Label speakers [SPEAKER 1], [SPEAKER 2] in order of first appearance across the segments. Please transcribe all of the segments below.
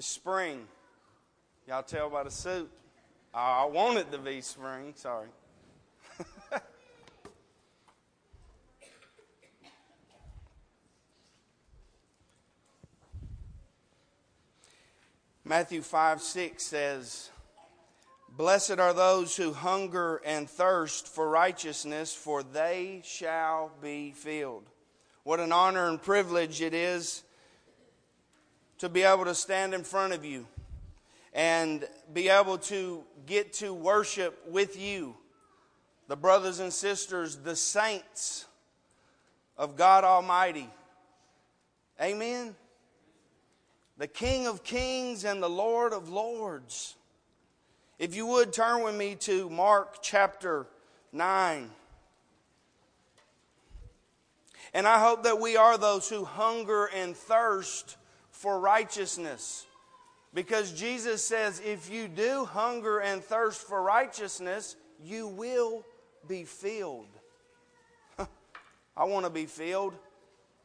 [SPEAKER 1] It's spring. Y'all tell by the suit. I want it to be spring, sorry. Matthew 5 6 says, Blessed are those who hunger and thirst for righteousness, for they shall be filled. What an honor and privilege it is to be able to stand in front of you and be able to get to worship with you, the brothers and sisters, the saints of God Almighty. Amen. The King of Kings and the Lord of Lords. If you would turn with me to Mark chapter 9. And I hope that we are those who hunger and thirst for righteousness. Because Jesus says, if you do hunger and thirst for righteousness, you will be filled. I want to be filled.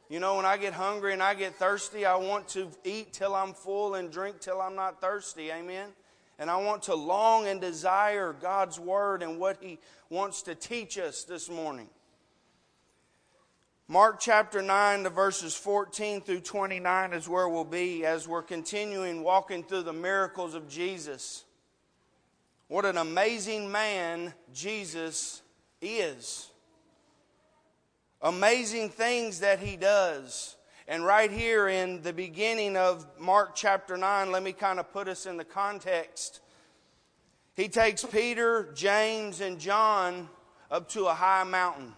[SPEAKER 1] You know, when I get hungry and I get thirsty, I want to eat till I'm full and drink till I'm not thirsty. Amen. And I want to long and desire God's Word and what He wants to teach us this morning. Mark chapter 9, the verses 14 through 29 is where we'll be as we're continuing walking through the miracles of Jesus. What an amazing man Jesus is. Amazing things that he does. And right here in the beginning of Mark chapter 9, let me kind of put us in the context. He takes Peter, James, and John up to a high mountain.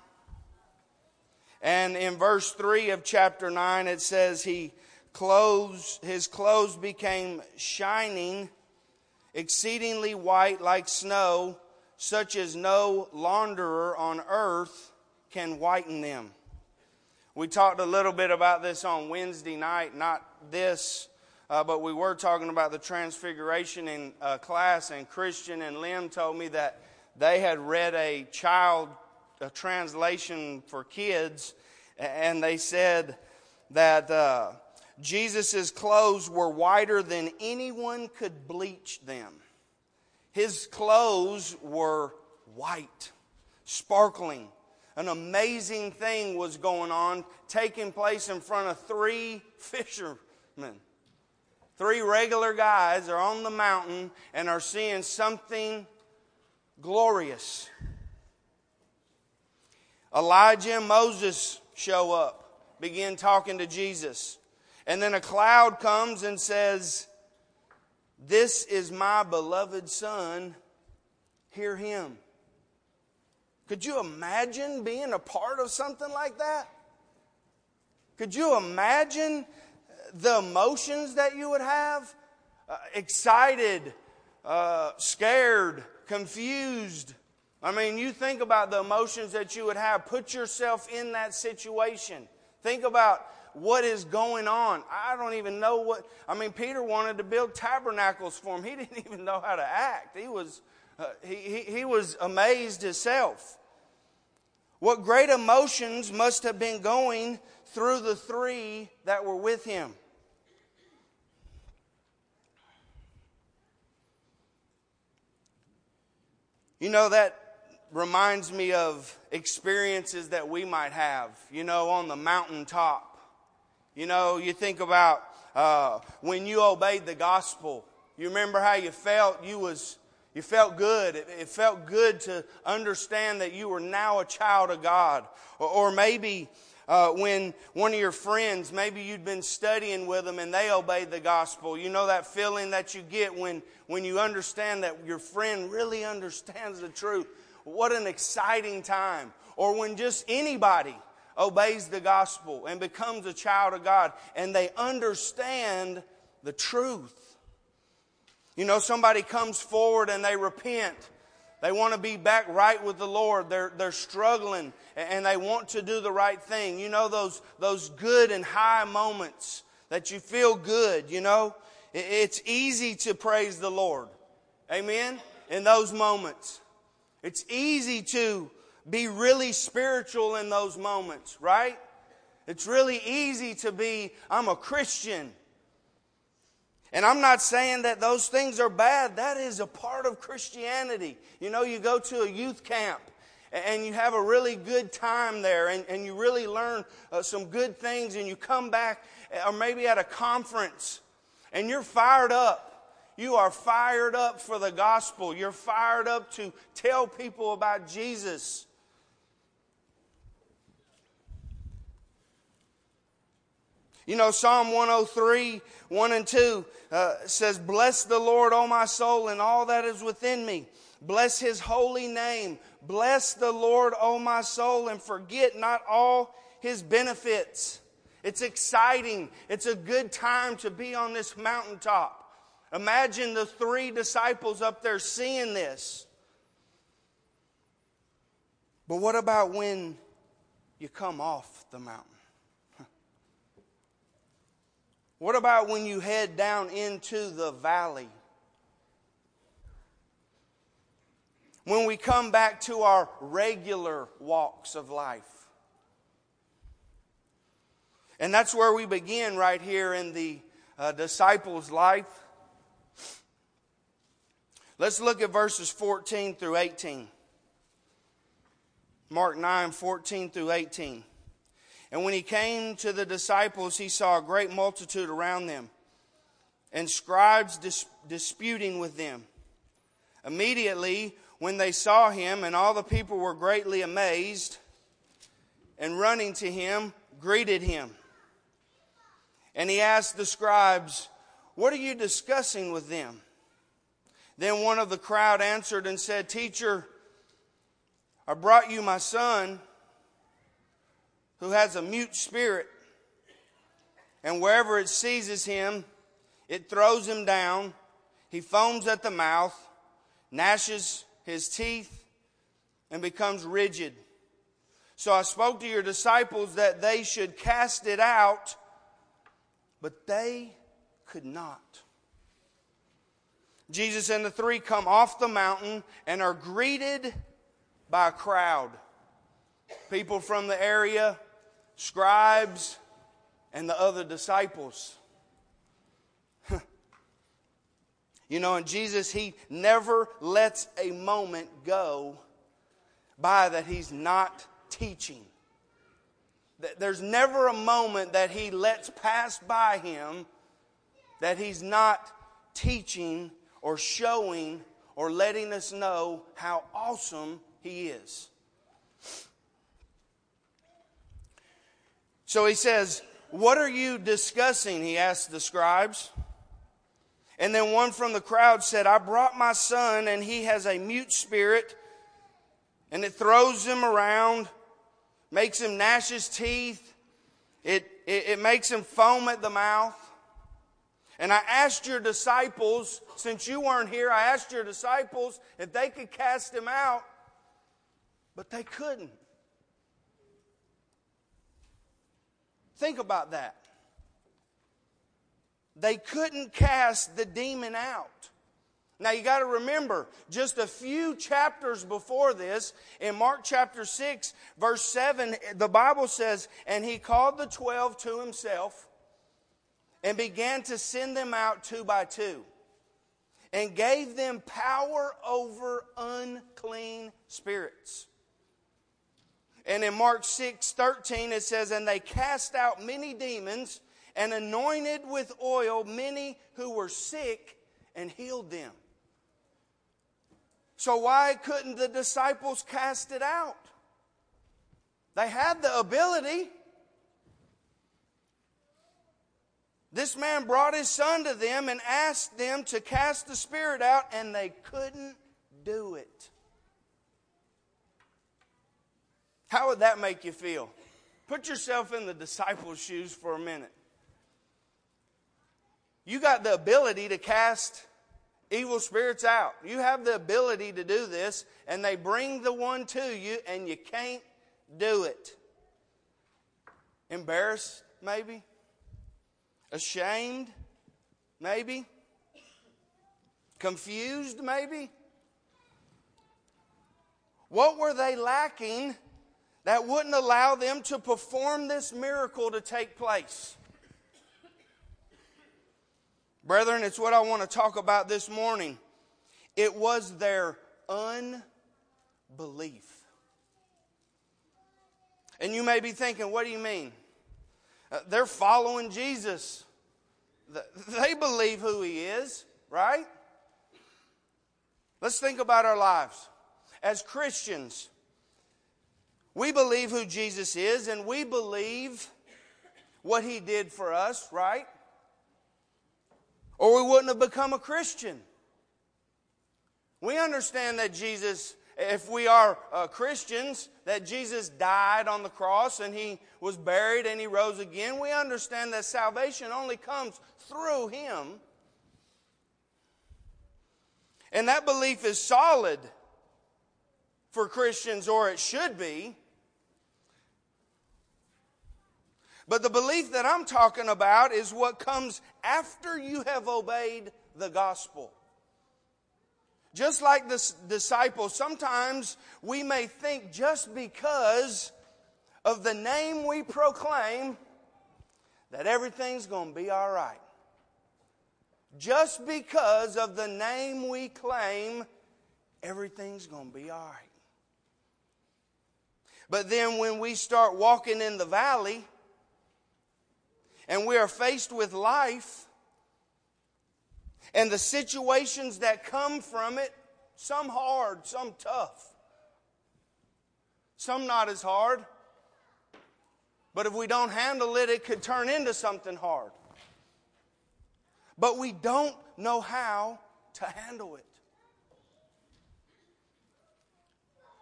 [SPEAKER 1] And in verse 3 of chapter 9, it says, he clothes, his clothes became shining, exceedingly white like snow, such as no launderer on earth can whiten them. We talked a little bit about this on Wednesday night, not this, uh, but we were talking about the transfiguration in uh, class, and Christian and Lim told me that they had read a child a translation for kids, and they said that uh, Jesus' clothes were whiter than anyone could bleach them. His clothes were white, sparkling an amazing thing was going on, taking place in front of three fishermen. Three regular guys are on the mountain and are seeing something glorious. Elijah and Moses show up, begin talking to Jesus. And then a cloud comes and says, This is my beloved son, hear him. Could you imagine being a part of something like that? Could you imagine the emotions that you would have? Uh, excited, uh, scared, confused. I mean, you think about the emotions that you would have. Put yourself in that situation. Think about what is going on. I don't even know what. I mean, Peter wanted to build tabernacles for him. He didn't even know how to act. He was, uh, he, he, he was amazed himself. What great emotions must have been going through the three that were with him. You know, that reminds me of experiences that we might have, you know, on the mountaintop. You know, you think about uh, when you obeyed the gospel. You remember how you felt? You was you felt good. It, it, felt good to understand that you were now a child of God. Or, or maybe uh, when one of your friends, maybe you'd been studying with them and they obeyed the gospel. You know that feeling that you get when, when you understand that your friend really understands the truth. What an exciting time. Or when just anybody obeys the gospel and becomes a child of God and they understand the truth. You know, somebody comes forward and they repent. They want to be back right with the Lord. They're, they're struggling and they want to do the right thing. You know, those, those good and high moments that you feel good, you know? It's easy to praise the Lord. Amen? In those moments. It's easy to be really spiritual in those moments, right? It's really easy to be, I'm a Christian. And I'm not saying that those things are bad. That is a part of Christianity. You know, you go to a youth camp and you have a really good time there and, and you really learn uh, some good things and you come back or maybe at a conference and you're fired up. You are fired up for the gospel. You're fired up to tell people about Jesus. You know, Psalm 103, 1 and 2 uh, says, Bless the Lord, O my soul, and all that is within me. Bless his holy name. Bless the Lord, O my soul, and forget not all his benefits. It's exciting. It's a good time to be on this mountaintop. Imagine the three disciples up there seeing this. But what about when you come off the mountain? What about when you head down into the valley? When we come back to our regular walks of life. And that's where we begin right here in the uh, disciples' life. Let's look at verses 14 through 18. Mark 9, 14 through 18. And when he came to the disciples, he saw a great multitude around them, and scribes dis- disputing with them. Immediately, when they saw him, and all the people were greatly amazed, and running to him, greeted him. And he asked the scribes, What are you discussing with them? Then one of the crowd answered and said, Teacher, I brought you my son who has a mute spirit, and wherever it seizes him, it throws him down. He foams at the mouth, gnashes his teeth, and becomes rigid. So I spoke to your disciples that they should cast it out, but they could not. Jesus and the three come off the mountain and are greeted by a crowd. People from the area, scribes, and the other disciples. you know, and Jesus, He never lets a moment go by that He's not teaching. There's never a moment that He lets pass by Him that He's not teaching or showing or letting us know how awesome He is. So he says, What are you discussing? He asked the scribes. And then one from the crowd said, I brought my son, and he has a mute spirit, and it throws him around, makes him gnash his teeth, it, it, it makes him foam at the mouth. And I asked your disciples, since you weren't here, I asked your disciples if they could cast him out, but they couldn't. Think about that. They couldn't cast the demon out. Now you got to remember, just a few chapters before this, in Mark chapter 6, verse 7, the Bible says, And he called the twelve to himself and began to send them out two by two and gave them power over unclean spirits. And in Mark 6 13, it says, And they cast out many demons and anointed with oil many who were sick and healed them. So, why couldn't the disciples cast it out? They had the ability. This man brought his son to them and asked them to cast the spirit out, and they couldn't do it. How would that make you feel? Put yourself in the disciples' shoes for a minute. You got the ability to cast evil spirits out. You have the ability to do this, and they bring the one to you, and you can't do it. Embarrassed, maybe? Ashamed, maybe? Confused, maybe? What were they lacking that wouldn't allow them to perform this miracle to take place. Brethren, it's what I want to talk about this morning. It was their unbelief. And you may be thinking, what do you mean? Uh, they're following Jesus. They believe who he is, right? Let's think about our lives. As Christians, we believe who Jesus is and we believe what he did for us, right? Or we wouldn't have become a Christian. We understand that Jesus, if we are uh, Christians, that Jesus died on the cross and he was buried and he rose again. We understand that salvation only comes through him. And that belief is solid for Christians, or it should be. But the belief that I'm talking about is what comes after you have obeyed the gospel. Just like the disciples, sometimes we may think just because of the name we proclaim that everything's going to be all right. Just because of the name we claim, everything's going to be all right. But then when we start walking in the valley and we are faced with life and the situations that come from it, some hard, some tough, some not as hard. But if we don't handle it, it could turn into something hard but we don't know how to handle it.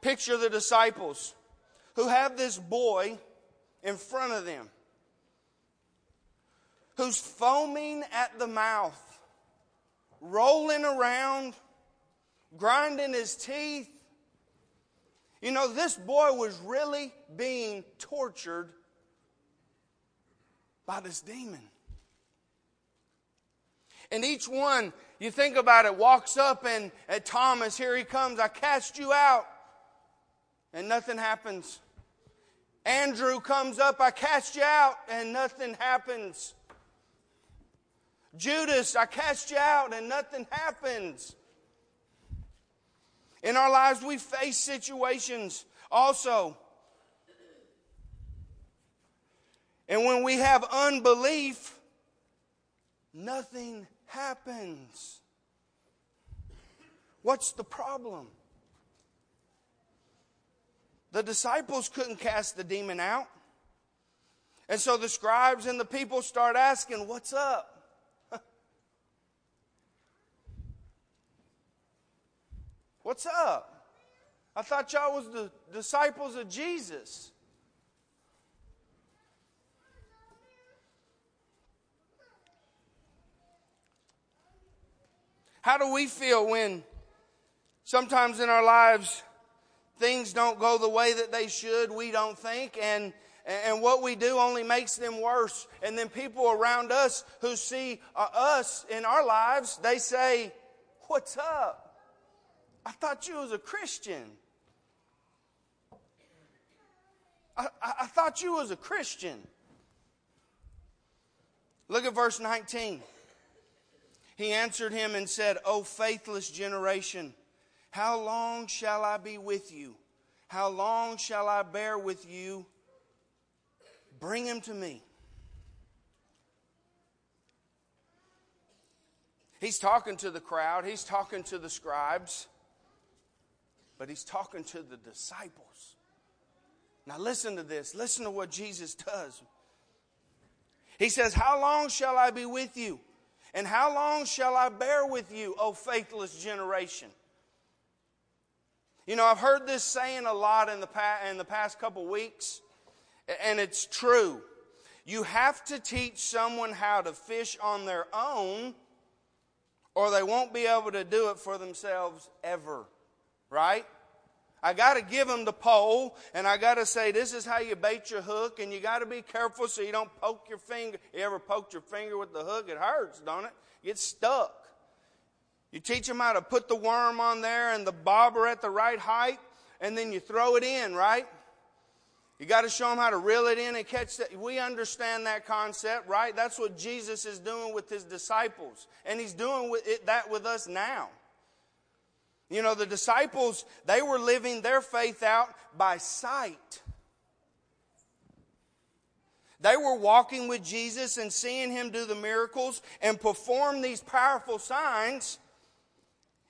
[SPEAKER 1] Picture the disciples who have this boy in front of them who's foaming at the mouth, rolling around, grinding his teeth. You know, this boy was really being tortured by this demon. And each one, you think about it, walks up and at Thomas, here he comes, I cast you out. And nothing happens. Andrew comes up, I cast you out, and nothing happens. Judas, I cast you out, and nothing happens. In our lives, we face situations also. And when we have unbelief, nothing happens. What's the problem? The disciples couldn't cast the demon out. And so the scribes and the people start asking, What's up? What's up? I thought y'all was the disciples of Jesus. How do we feel when sometimes in our lives things don't go the way that they should, we don't think, and and what we do only makes them worse. And then people around us who see uh, us in our lives, they say, What's up? I thought you was a Christian. I, I, I thought you was a Christian. Look at verse 19. He answered him and said, O faithless generation, how long shall I be with you? How long shall I bear with you? Bring him to me. He's talking to the crowd, he's talking to the scribes, but he's talking to the disciples. Now, listen to this. Listen to what Jesus does. He says, How long shall I be with you? And how long shall I bear with you, O faithless generation? You know, I've heard this saying a lot in the, past, in the past couple weeks, and it's true. You have to teach someone how to fish on their own, or they won't be able to do it for themselves ever. Right? I got to give them the pole, and I got to say, this is how you bait your hook, and you got to be careful so you don't poke your finger. You ever poked your finger with the hook? It hurts, don't it? Get stuck. You teach them how to put the worm on there and the bobber at the right height, and then you throw it in, right? You got to show them how to reel it in and catch that. We understand that concept, right? That's what Jesus is doing with his disciples. And he's doing that with us now. You know, the disciples, they were living their faith out by sight. They were walking with Jesus and seeing him do the miracles and perform these powerful signs.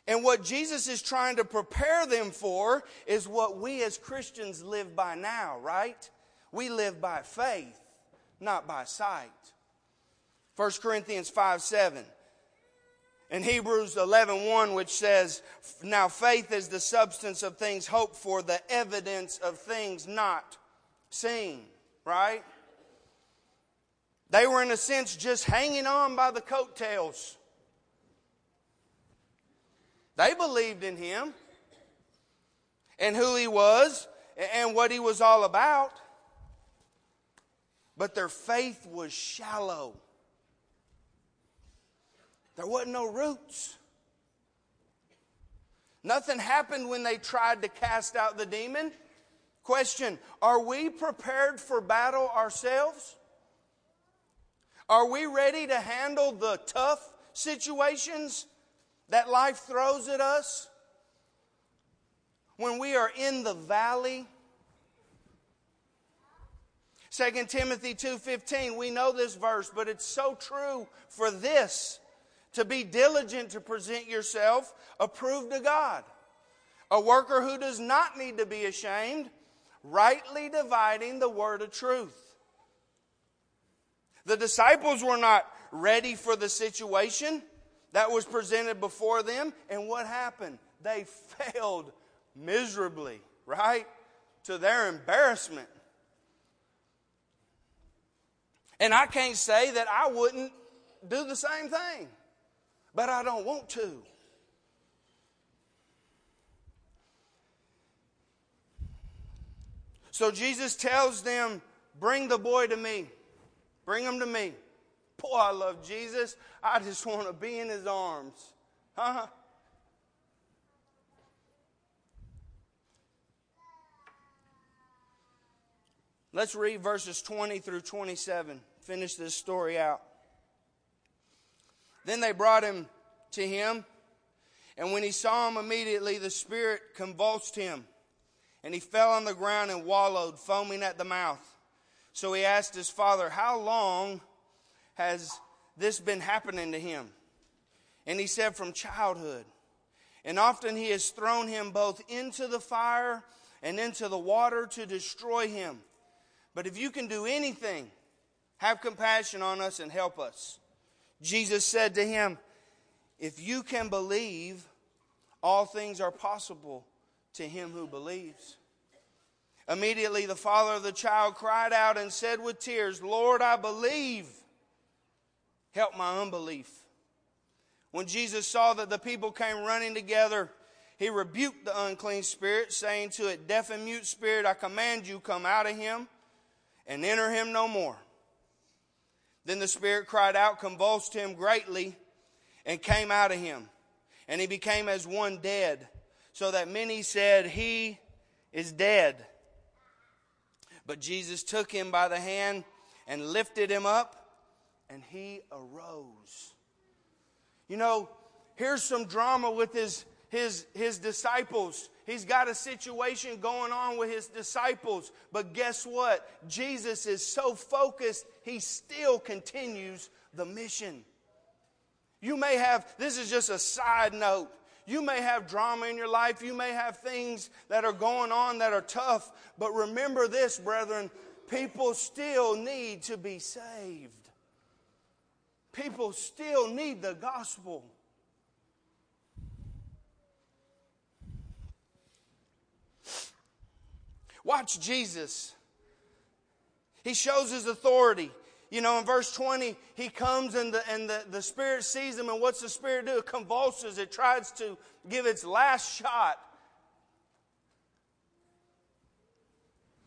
[SPEAKER 1] And what Jesus is trying to prepare them for is what we as Christians live by now, right? We live by faith, not by sight. 1 Corinthians 5 7. In Hebrews 11 1, which says, Now faith is the substance of things hoped for, the evidence of things not seen, right? They were, in a sense, just hanging on by the coattails. They believed in him and who he was and what he was all about. But their faith was shallow. There wasn't no roots. Nothing happened when they tried to cast out the demon. Question Are we prepared for battle ourselves? Are we ready to handle the tough situations that life throws at us? When we are in the valley? 2 Timothy 2:15 we know this verse but it's so true for this to be diligent to present yourself approved to God a worker who does not need to be ashamed rightly dividing the word of truth the disciples were not ready for the situation that was presented before them. And what happened? They failed miserably, right? To their embarrassment. And I can't say that I wouldn't do the same thing, but I don't want to. So Jesus tells them, Bring the boy to me. Bring him to me. Boy, I love Jesus. I just want to be in his arms. Huh? Let's read verses 20 through 27. Finish this story out. Then they brought him to him, and when he saw him immediately, the Spirit convulsed him, and he fell on the ground and wallowed, foaming at the mouth. So he asked his father, How long has this been happening to him? And he said, From childhood. And often he has thrown him both into the fire and into the water to destroy him. But if you can do anything, have compassion on us and help us. Jesus said to him, If you can believe, all things are possible to him who believes. Immediately the father of the child cried out and said with tears, Lord, I believe. Help my unbelief. When Jesus saw that the people came running together, he rebuked the unclean spirit, saying to it, Deaf and mute spirit, I command you, come out of him and enter him no more. Then the spirit cried out, convulsed him greatly, and came out of him. And he became as one dead, so that many said, He is dead. But Jesus took him by the hand and lifted him up, and he arose. You know, here's some drama with his, his, his disciples. He's got a situation going on with his disciples. But guess what? Jesus is so focused, he still continues the mission. You may have, this is just a side note. You may have drama in your life. You may have things that are going on that are tough. But remember this, brethren people still need to be saved. People still need the gospel. Watch Jesus. He shows his authority. You know, in verse 20, he comes and, the, and the, the Spirit sees him, and what's the Spirit do? It convulses, it tries to give its last shot.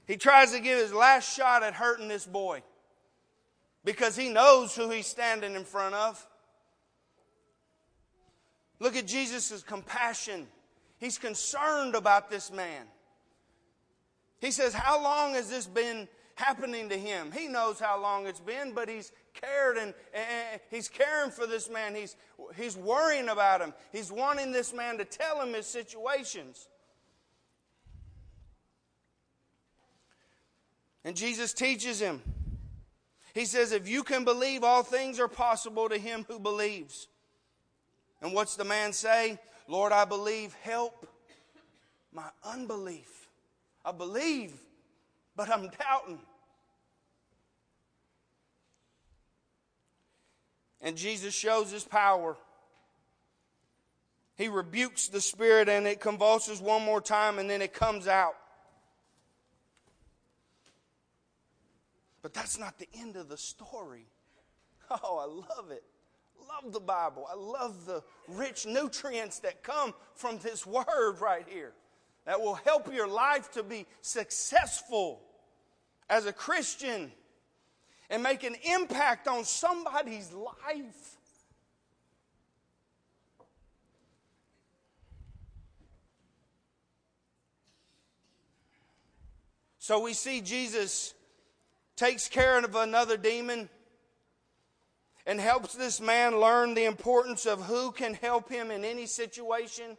[SPEAKER 1] He tries to give his last shot at hurting this boy because he knows who he's standing in front of. Look at Jesus' compassion. He's concerned about this man. He says, How long has this been happening to him? He knows how long it's been, but he's cared and, and he's caring for this man. He's, he's worrying about him. He's wanting this man to tell him his situations. And Jesus teaches him. He says, If you can believe, all things are possible to him who believes. And what's the man say? Lord, I believe, help my unbelief. I believe, but I'm doubting. And Jesus shows his power. He rebukes the spirit and it convulses one more time and then it comes out. But that's not the end of the story. Oh, I love it. Love the Bible. I love the rich nutrients that come from this word right here that will help your life to be successful as a Christian and make an impact on somebody's life. So we see Jesus takes care of another demon and helps this man learn the importance of who can help him in any situation.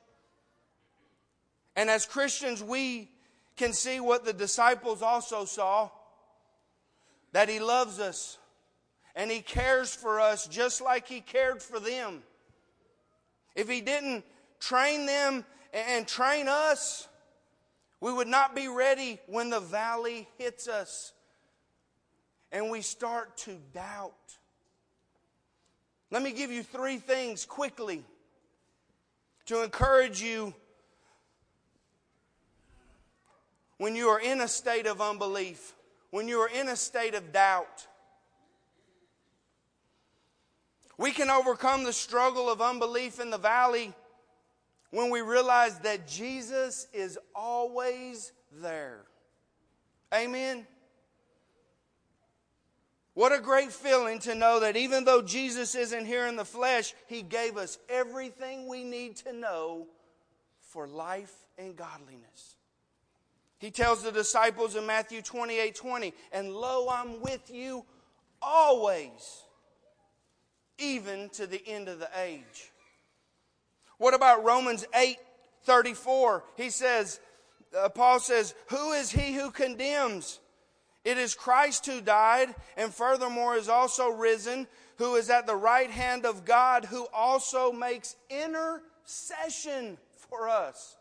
[SPEAKER 1] And as Christians, we can see what the disciples also saw that he loves us and he cares for us just like he cared for them. If he didn't train them and train us, we would not be ready when the valley hits us and we start to doubt. Let me give you three things quickly to encourage you when you are in a state of unbelief, when you are in a state of doubt. We can overcome the struggle of unbelief in the valley when we realize that Jesus is always there. Amen. What a great feeling to know that even though Jesus isn't here in the flesh, He gave us everything we need to know for life and godliness. He tells the disciples in Matthew 28 20, and lo, I'm with you always, even to the end of the age. What about Romans 8 34? He says, uh, Paul says, Who is he who condemns? It is Christ who died, and furthermore is also risen, who is at the right hand of God, who also makes intercession for us.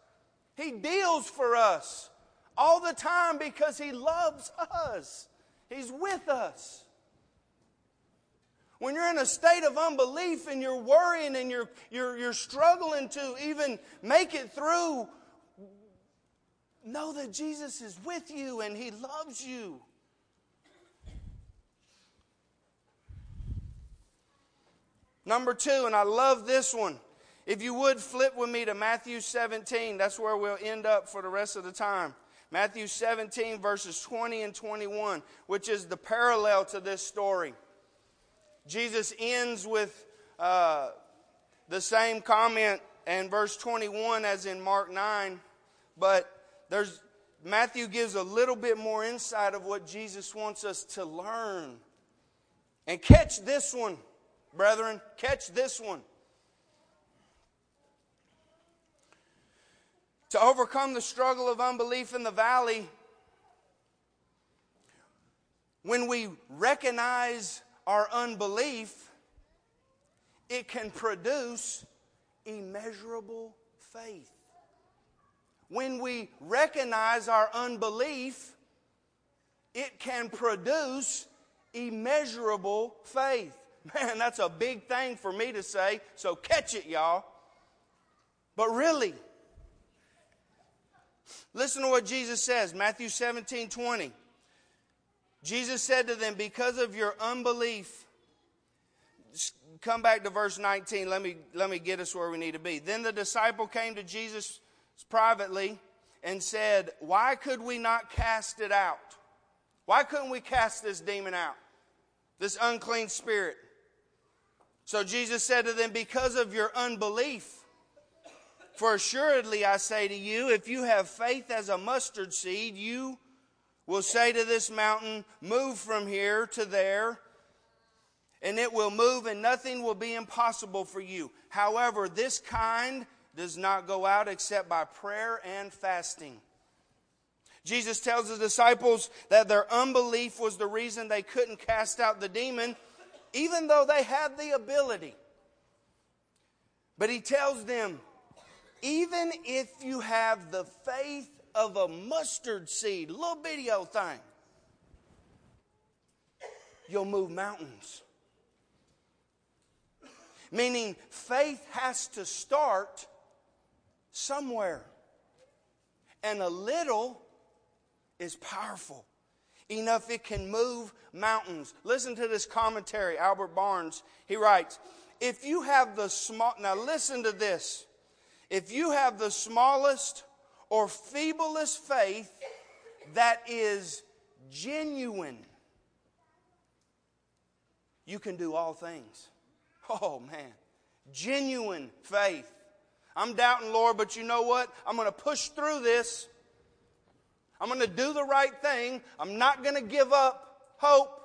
[SPEAKER 1] He deals for us all the time because He loves us, He's with us. When you're in a state of unbelief and you're worrying and you're, you're, you're struggling to even make it through, know that Jesus is with you and He loves you. Number two, and I love this one. If you would flip with me to Matthew 17, that's where we'll end up for the rest of the time. Matthew 17, verses 20 and 21, which is the parallel to this story. Jesus ends with uh, the same comment in verse 21 as in Mark 9, but there's Matthew gives a little bit more insight of what Jesus wants us to learn. And catch this one brethren. Catch this one. To overcome the struggle of unbelief in the valley, when we recognize our unbelief, it can produce immeasurable faith. When we recognize our unbelief, it can produce immeasurable faith. Man, that's a big thing for me to say, so catch it, y'all. But really, listen to what Jesus says Matthew 17 20. Jesus said to them, Because of your unbelief, come back to verse 19. Let me, let me get us where we need to be. Then the disciple came to Jesus privately and said, Why could we not cast it out? Why couldn't we cast this demon out? This unclean spirit. So Jesus said to them, Because of your unbelief, for assuredly I say to you, if you have faith as a mustard seed, you will say to this mountain, Move from here to there, and it will move, and nothing will be impossible for you. However, this kind does not go out except by prayer and fasting. Jesus tells his disciples that their unbelief was the reason they couldn't cast out the demon, even though they had the ability. But he tells them, even if you have the faith of a mustard seed, little bitty old thing, you'll move mountains. Meaning, faith has to start somewhere. And a little is powerful enough it can move mountains. Listen to this commentary, Albert Barnes. He writes, If you have the small, now listen to this. If you have the smallest or feeblest faith that is genuine, you can do all things. Oh, man. Genuine faith. I'm doubting, Lord, but you know what? I'm going to push through this. I'm going to do the right thing. I'm not going to give up hope.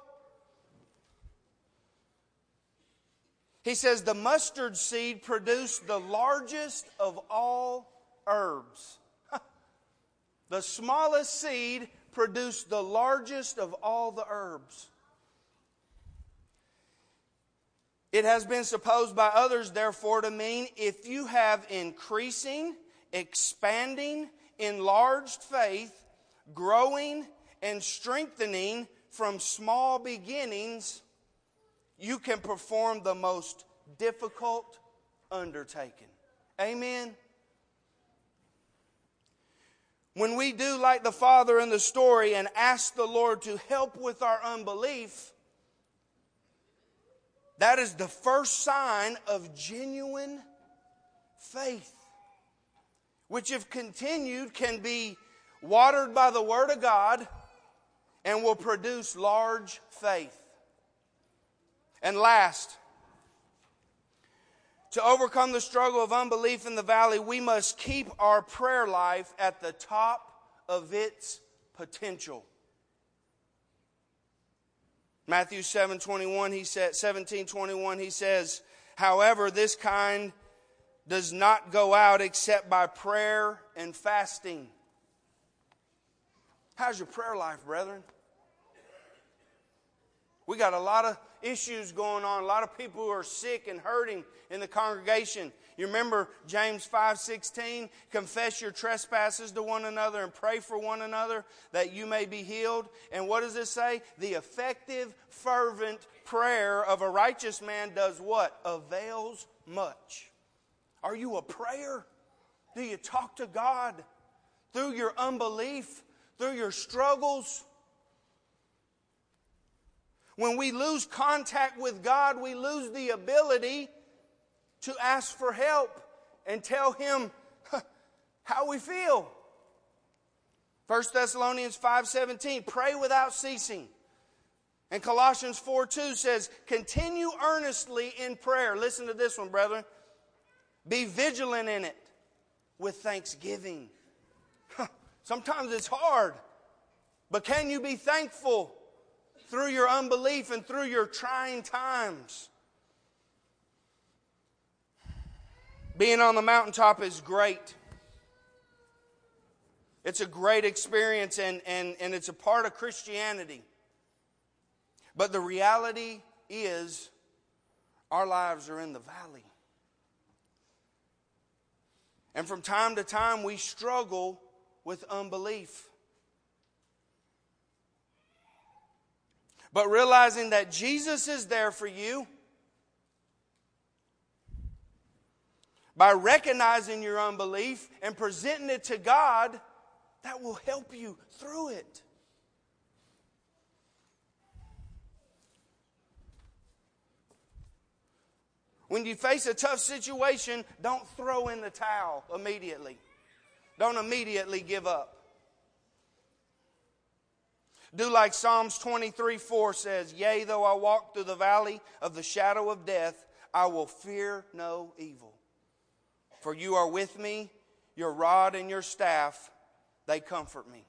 [SPEAKER 1] He says the mustard seed produced the largest of all herbs. the smallest seed produced the largest of all the herbs. It has been supposed by others, therefore, to mean if you have increasing, expanding, enlarged faith, growing, and strengthening from small beginnings, you can perform the most difficult undertaking. Amen. When we do like the father in the story and ask the Lord to help with our unbelief, that is the first sign of genuine faith, which, if continued, can be watered by the Word of God and will produce large faith. And last, to overcome the struggle of unbelief in the valley, we must keep our prayer life at the top of its potential. Matthew 7 21, he said, 17 21, he says, However, this kind does not go out except by prayer and fasting. How's your prayer life, brethren? We got a lot of issues going on, a lot of people who are sick and hurting in the congregation. You remember James 5:16, confess your trespasses to one another and pray for one another that you may be healed. And what does it say? The effective fervent prayer of a righteous man does what? Avails much. Are you a prayer? Do you talk to God through your unbelief, through your struggles? When we lose contact with God, we lose the ability to ask for help and tell Him how we feel. 1 Thessalonians 5:17 pray without ceasing. And Colossians 4 2 says, continue earnestly in prayer. Listen to this one, brethren. Be vigilant in it with thanksgiving. Sometimes it's hard, but can you be thankful through your unbelief and through your trying times? Being on the mountaintop is great. It's a great experience and, and, and it's a part of Christianity. But the reality is, our lives are in the valley. And from time to time, we struggle with unbelief. But realizing that Jesus is there for you, by recognizing your unbelief and presenting it to God, that will help you through it. When you face a tough situation, don't throw in the towel immediately. Don't immediately give up. Do like Psalms 23 4 says, Yea, though I walk through the valley of the shadow of death, I will fear no evil. For you are with me, your rod and your staff, they comfort me.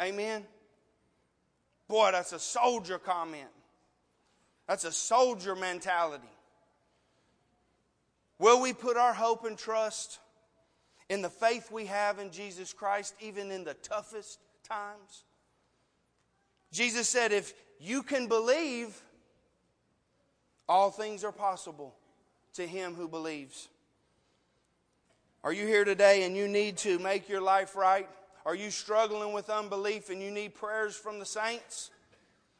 [SPEAKER 1] Amen. Boy, that's a soldier comment. That's a soldier mentality. Will we put our hope and trust in the faith we have in Jesus Christ, even in the toughest times? Jesus said, if you can believe, all things are possible to him who believes. Are you here today and you need to make your life right? Are you struggling with unbelief and you need prayers from the saints?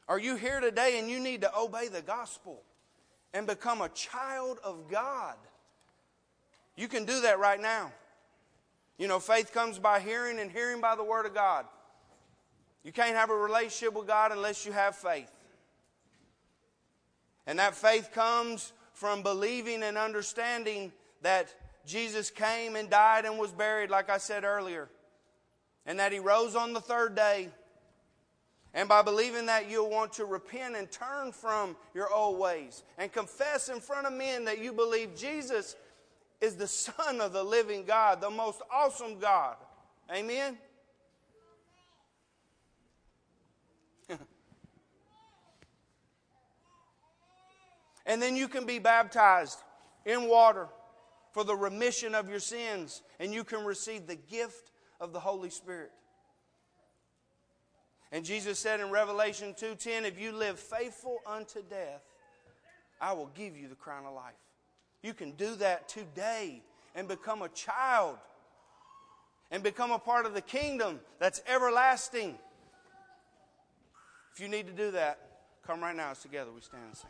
[SPEAKER 1] Are you here today and you need to obey the gospel and become a child of God? You can do that right now. You know, faith comes by hearing and hearing by the Word of God. You can't have a relationship with God unless you have faith. And that faith comes from believing and understanding that Jesus came and died and was buried, like I said earlier, and that He rose on the third day. And by believing that, you'll want to repent and turn from your old ways and confess in front of men that you believe Jesus is the Son of the living God, the most awesome God. Amen? And then you can be baptized in water for the remission of your sins, and you can receive the gift of the Holy Spirit. And Jesus said in Revelation 2:10, if you live faithful unto death, I will give you the crown of life. You can do that today and become a child and become a part of the kingdom that's everlasting. If you need to do that, come right now. It's together. We stand and sing.